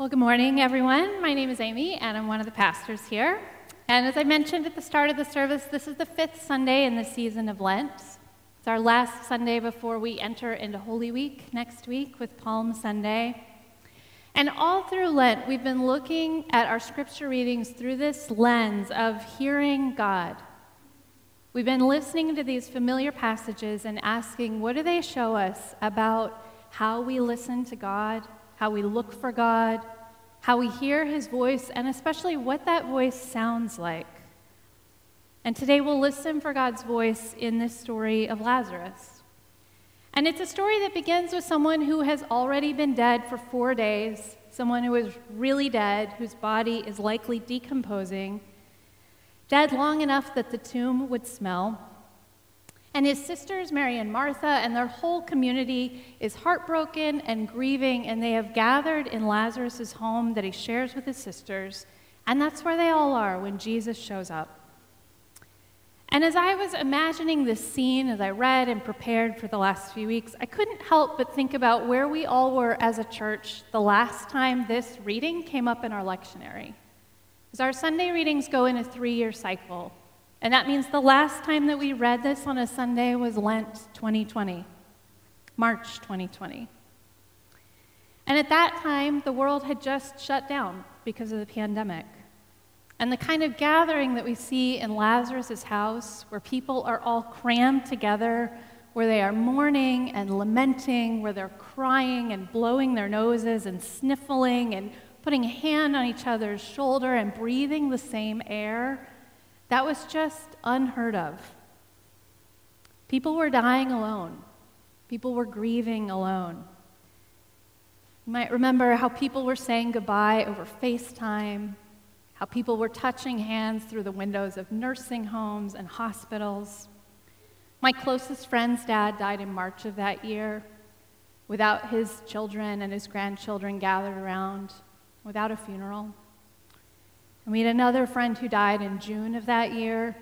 Well, good morning, everyone. My name is Amy, and I'm one of the pastors here. And as I mentioned at the start of the service, this is the fifth Sunday in the season of Lent. It's our last Sunday before we enter into Holy Week next week with Palm Sunday. And all through Lent, we've been looking at our scripture readings through this lens of hearing God. We've been listening to these familiar passages and asking, what do they show us about how we listen to God? How we look for God, how we hear his voice, and especially what that voice sounds like. And today we'll listen for God's voice in this story of Lazarus. And it's a story that begins with someone who has already been dead for four days, someone who is really dead, whose body is likely decomposing, dead long enough that the tomb would smell. And his sisters, Mary and Martha, and their whole community is heartbroken and grieving, and they have gathered in Lazarus' home that he shares with his sisters. And that's where they all are when Jesus shows up. And as I was imagining this scene, as I read and prepared for the last few weeks, I couldn't help but think about where we all were as a church the last time this reading came up in our lectionary. As our Sunday readings go in a three year cycle. And that means the last time that we read this on a Sunday was Lent 2020, March 2020. And at that time, the world had just shut down because of the pandemic. And the kind of gathering that we see in Lazarus' house, where people are all crammed together, where they are mourning and lamenting, where they're crying and blowing their noses and sniffling and putting a hand on each other's shoulder and breathing the same air, that was just unheard of. People were dying alone, people were grieving alone. You might remember how people were saying goodbye over FaceTime, how people were touching hands through the windows of nursing homes and hospitals. My closest friend's dad died in March of that year without his children and his grandchildren gathered around, without a funeral. We had another friend who died in June of that year,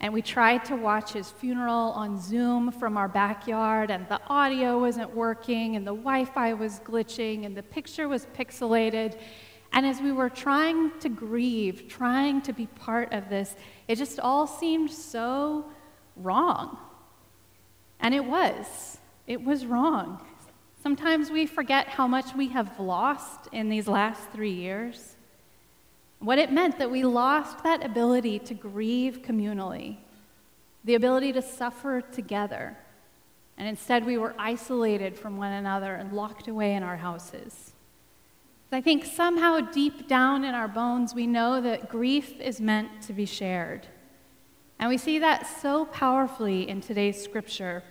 and we tried to watch his funeral on Zoom from our backyard, and the audio wasn't working, and the Wi Fi was glitching, and the picture was pixelated. And as we were trying to grieve, trying to be part of this, it just all seemed so wrong. And it was. It was wrong. Sometimes we forget how much we have lost in these last three years. What it meant that we lost that ability to grieve communally, the ability to suffer together. And instead, we were isolated from one another and locked away in our houses. I think somehow deep down in our bones, we know that grief is meant to be shared. And we see that so powerfully in today's scripture.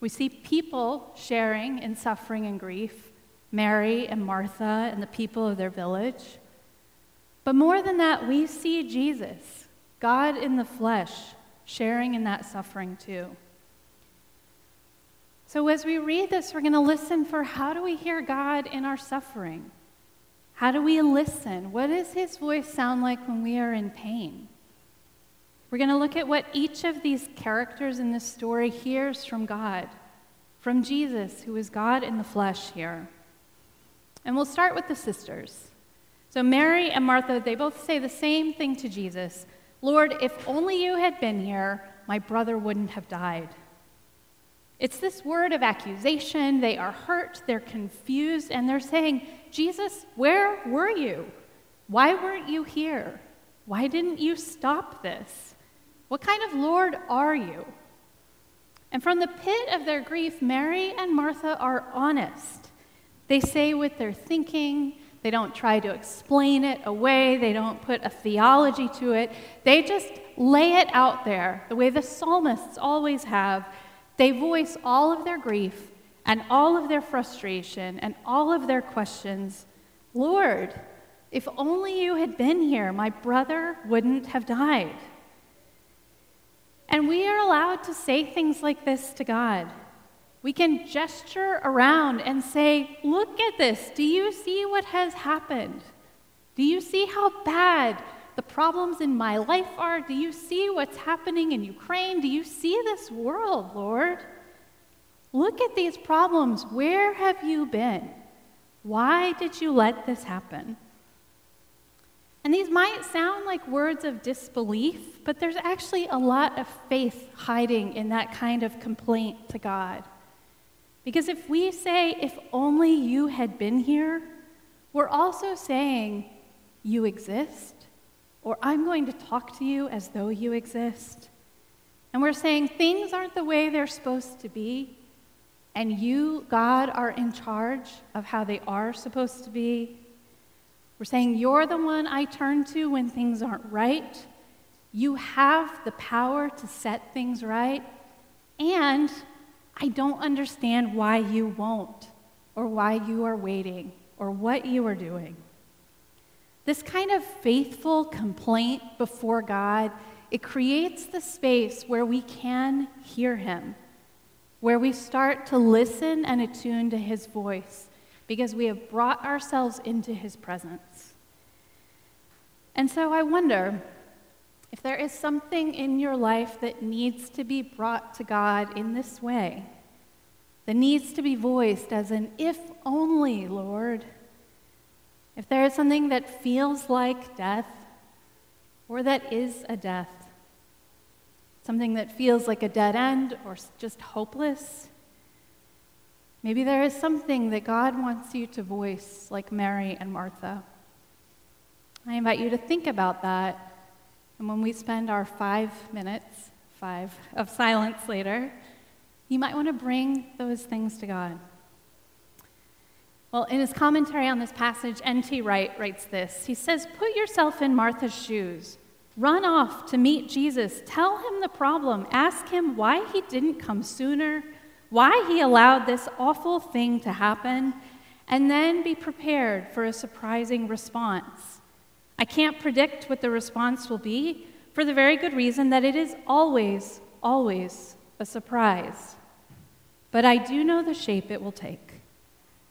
We see people sharing in suffering and grief Mary and Martha and the people of their village. But more than that, we see Jesus, God in the flesh, sharing in that suffering too. So as we read this, we're going to listen for how do we hear God in our suffering? How do we listen? What does his voice sound like when we are in pain? We're going to look at what each of these characters in this story hears from God, from Jesus, who is God in the flesh here. And we'll start with the sisters. So Mary and Martha, they both say the same thing to Jesus Lord, if only you had been here, my brother wouldn't have died. It's this word of accusation. They are hurt, they're confused, and they're saying, Jesus, where were you? Why weren't you here? Why didn't you stop this? What kind of Lord are you? And from the pit of their grief, Mary and Martha are honest. They say what they're thinking, they don't try to explain it away. They don't put a theology to it. They just lay it out there the way the psalmists always have. They voice all of their grief and all of their frustration and all of their questions. Lord, if only you had been here, my brother wouldn't have died. And we are allowed to say things like this to God. We can gesture around and say, Look at this. Do you see what has happened? Do you see how bad the problems in my life are? Do you see what's happening in Ukraine? Do you see this world, Lord? Look at these problems. Where have you been? Why did you let this happen? And these might sound like words of disbelief, but there's actually a lot of faith hiding in that kind of complaint to God. Because if we say, if only you had been here, we're also saying, you exist, or I'm going to talk to you as though you exist. And we're saying things aren't the way they're supposed to be, and you, God, are in charge of how they are supposed to be. We're saying, You're the one I turn to when things aren't right. You have the power to set things right. And I don't understand why you won't, or why you are waiting, or what you are doing. This kind of faithful complaint before God, it creates the space where we can hear Him, where we start to listen and attune to His voice, because we have brought ourselves into His presence. And so I wonder if there is something in your life that needs to be brought to God in this way, that needs to be voiced as an if only, Lord. If there is something that feels like death, or that is a death, something that feels like a dead end or just hopeless, maybe there is something that God wants you to voice, like Mary and Martha. I invite you to think about that. And when we spend our five minutes, five, of silence later, you might want to bring those things to God. Well, in his commentary on this passage, N.T. Wright writes this. He says, Put yourself in Martha's shoes. Run off to meet Jesus. Tell him the problem. Ask him why he didn't come sooner, why he allowed this awful thing to happen, and then be prepared for a surprising response. I can't predict what the response will be for the very good reason that it is always, always a surprise. But I do know the shape it will take.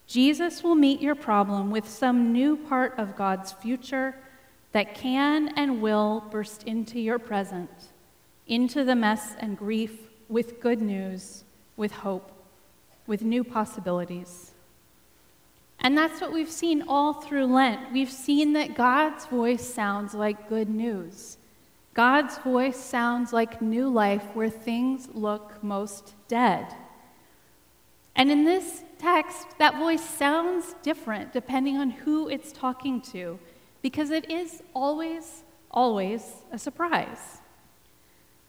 Jesus will meet your problem with some new part of God's future that can and will burst into your present, into the mess and grief with good news, with hope, with new possibilities. And that's what we've seen all through Lent. We've seen that God's voice sounds like good news. God's voice sounds like new life where things look most dead. And in this text, that voice sounds different depending on who it's talking to, because it is always, always a surprise.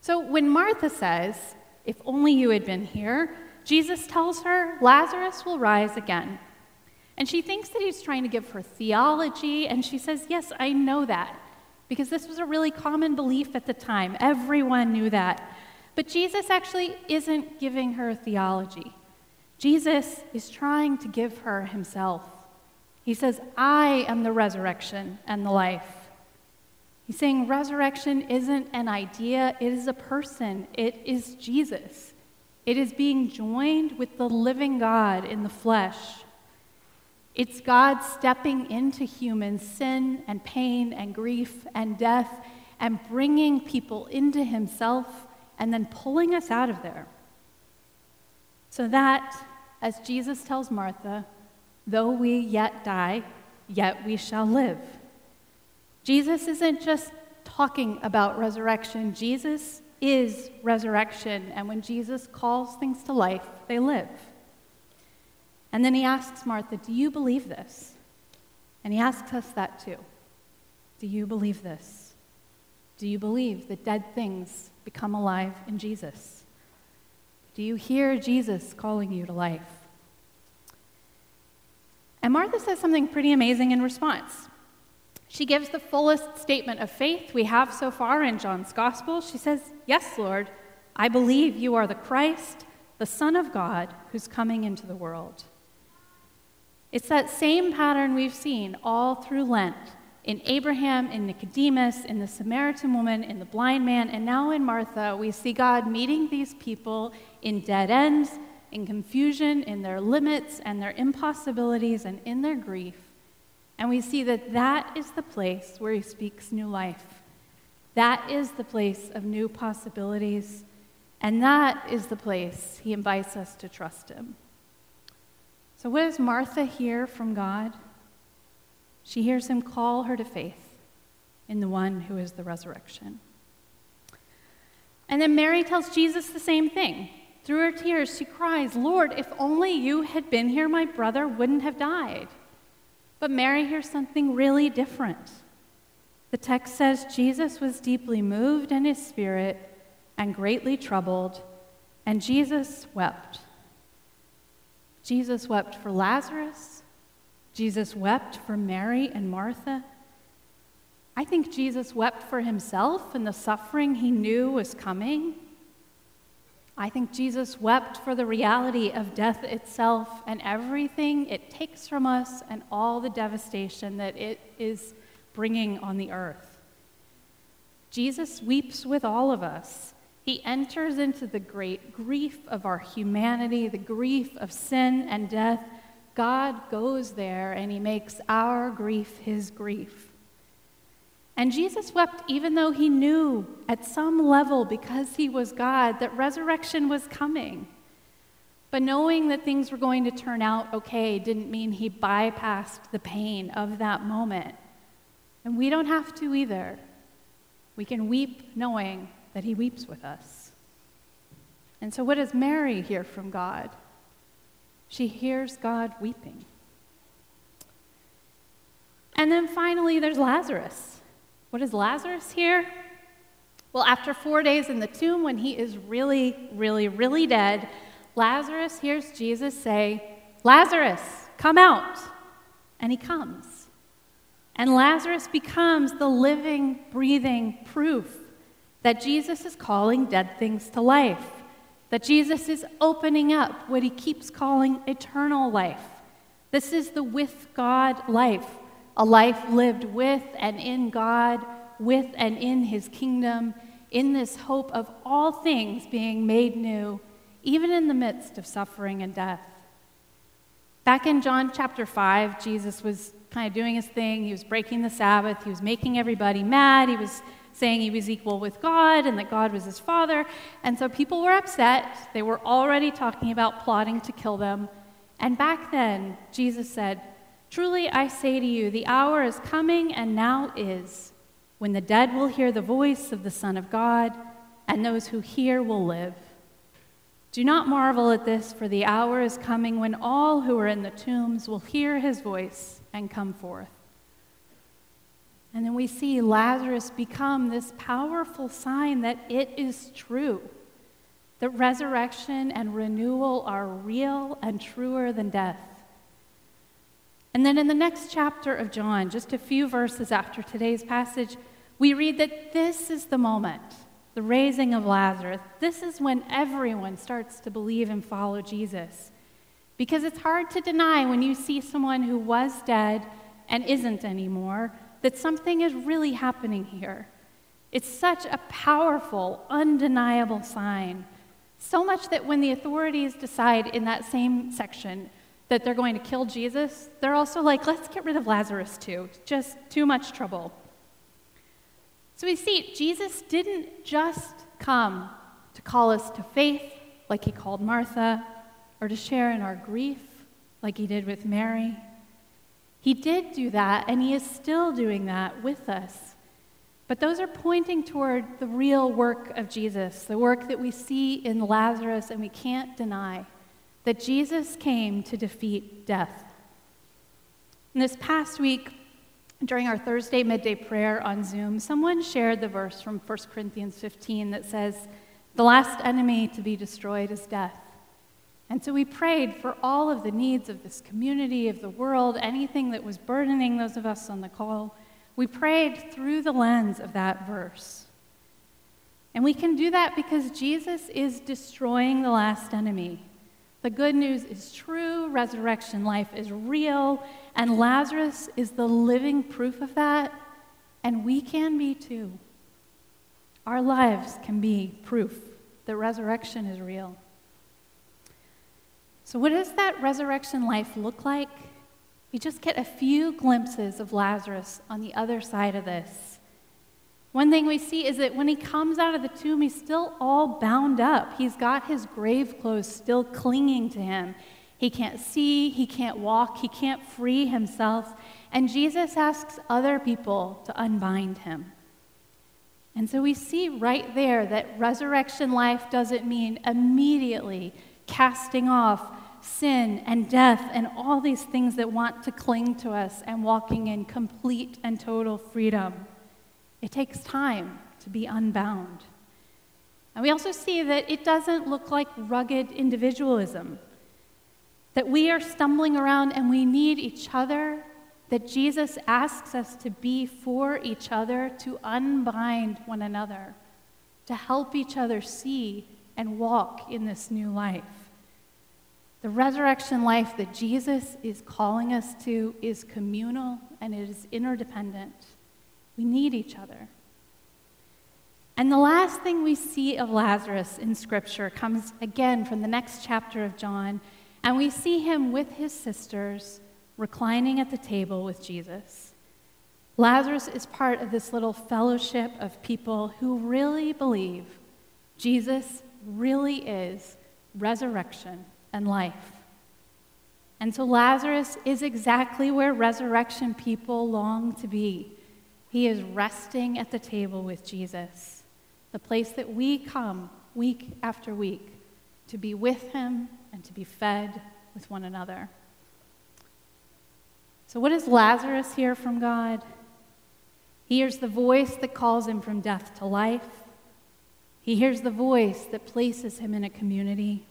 So when Martha says, If only you had been here, Jesus tells her, Lazarus will rise again. And she thinks that he's trying to give her theology, and she says, Yes, I know that, because this was a really common belief at the time. Everyone knew that. But Jesus actually isn't giving her theology. Jesus is trying to give her himself. He says, I am the resurrection and the life. He's saying resurrection isn't an idea, it is a person, it is Jesus. It is being joined with the living God in the flesh. It's God stepping into human sin and pain and grief and death and bringing people into himself and then pulling us out of there. So that, as Jesus tells Martha, though we yet die, yet we shall live. Jesus isn't just talking about resurrection, Jesus is resurrection. And when Jesus calls things to life, they live. And then he asks Martha, Do you believe this? And he asks us that too. Do you believe this? Do you believe that dead things become alive in Jesus? Do you hear Jesus calling you to life? And Martha says something pretty amazing in response. She gives the fullest statement of faith we have so far in John's gospel. She says, Yes, Lord, I believe you are the Christ, the Son of God, who's coming into the world. It's that same pattern we've seen all through Lent in Abraham, in Nicodemus, in the Samaritan woman, in the blind man, and now in Martha, we see God meeting these people in dead ends, in confusion, in their limits and their impossibilities, and in their grief. And we see that that is the place where He speaks new life. That is the place of new possibilities. And that is the place He invites us to trust Him. So, what does Martha hear from God? She hears him call her to faith in the one who is the resurrection. And then Mary tells Jesus the same thing. Through her tears, she cries, Lord, if only you had been here, my brother wouldn't have died. But Mary hears something really different. The text says Jesus was deeply moved in his spirit and greatly troubled, and Jesus wept. Jesus wept for Lazarus. Jesus wept for Mary and Martha. I think Jesus wept for himself and the suffering he knew was coming. I think Jesus wept for the reality of death itself and everything it takes from us and all the devastation that it is bringing on the earth. Jesus weeps with all of us. He enters into the great grief of our humanity, the grief of sin and death. God goes there and he makes our grief his grief. And Jesus wept even though he knew at some level, because he was God, that resurrection was coming. But knowing that things were going to turn out okay didn't mean he bypassed the pain of that moment. And we don't have to either. We can weep knowing that he weeps with us. And so, what does Mary hear from God? She hears God weeping. And then finally, there's Lazarus. What does Lazarus hear? Well, after four days in the tomb, when he is really, really, really dead, Lazarus hears Jesus say, Lazarus, come out. And he comes. And Lazarus becomes the living, breathing proof that Jesus is calling dead things to life, that Jesus is opening up what he keeps calling eternal life. This is the with God life, a life lived with and in God, with and in his kingdom, in this hope of all things being made new, even in the midst of suffering and death. Back in John chapter 5, Jesus was kind of doing his thing. He was breaking the Sabbath. He was making everybody mad. He was saying he was equal with God and that God was his father. And so people were upset. They were already talking about plotting to kill them. And back then, Jesus said, Truly I say to you, the hour is coming and now is when the dead will hear the voice of the Son of God, and those who hear will live. Do not marvel at this, for the hour is coming when all who are in the tombs will hear his voice and come forth. And then we see Lazarus become this powerful sign that it is true, that resurrection and renewal are real and truer than death. And then in the next chapter of John, just a few verses after today's passage, we read that this is the moment, the raising of Lazarus. This is when everyone starts to believe and follow Jesus. Because it's hard to deny when you see someone who was dead and isn't anymore that something is really happening here. It's such a powerful, undeniable sign. So much that when the authorities decide in that same section that they're going to kill Jesus, they're also like, let's get rid of Lazarus too. Just too much trouble. So we see, Jesus didn't just come to call us to faith like he called Martha or to share in our grief like he did with Mary. He did do that, and he is still doing that with us. But those are pointing toward the real work of Jesus, the work that we see in Lazarus and we can't deny that Jesus came to defeat death. And this past week, during our Thursday midday prayer on Zoom, someone shared the verse from 1 Corinthians 15 that says, The last enemy to be destroyed is death. And so we prayed for all of the needs of this community, of the world, anything that was burdening those of us on the call. We prayed through the lens of that verse. And we can do that because Jesus is destroying the last enemy. The good news is true, resurrection life is real, and Lazarus is the living proof of that, and we can be too. Our lives can be proof that resurrection is real. So, what does that resurrection life look like? We just get a few glimpses of Lazarus on the other side of this. One thing we see is that when he comes out of the tomb, he's still all bound up. He's got his grave clothes still clinging to him. He can't see, he can't walk, he can't free himself. And Jesus asks other people to unbind him. And so we see right there that resurrection life doesn't mean immediately casting off sin and death and all these things that want to cling to us and walking in complete and total freedom. It takes time to be unbound. And we also see that it doesn't look like rugged individualism, that we are stumbling around and we need each other, that Jesus asks us to be for each other, to unbind one another, to help each other see and walk in this new life. The resurrection life that Jesus is calling us to is communal and it is interdependent. We need each other. And the last thing we see of Lazarus in Scripture comes again from the next chapter of John, and we see him with his sisters reclining at the table with Jesus. Lazarus is part of this little fellowship of people who really believe Jesus really is resurrection and life. And so Lazarus is exactly where resurrection people long to be. He is resting at the table with Jesus the place that we come week after week to be with Him and to be fed with one another. So, what does Lazarus hear from God? He hears the voice that calls him from death to life. He hears the voice that places him in a community.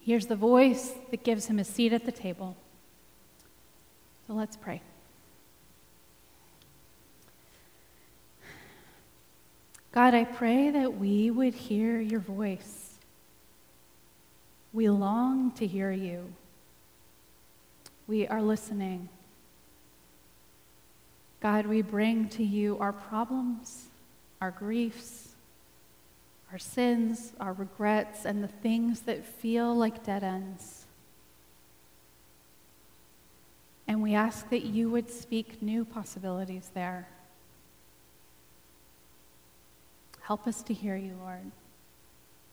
He hears the voice that gives him a seat at the table. So let's pray. God, I pray that we would hear your voice. We long to hear you. We are listening. God, we bring to you our problems, our griefs, our sins, our regrets, and the things that feel like dead ends. And we ask that you would speak new possibilities there. Help us to hear you, Lord.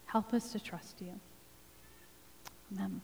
Help us to trust you. Amen.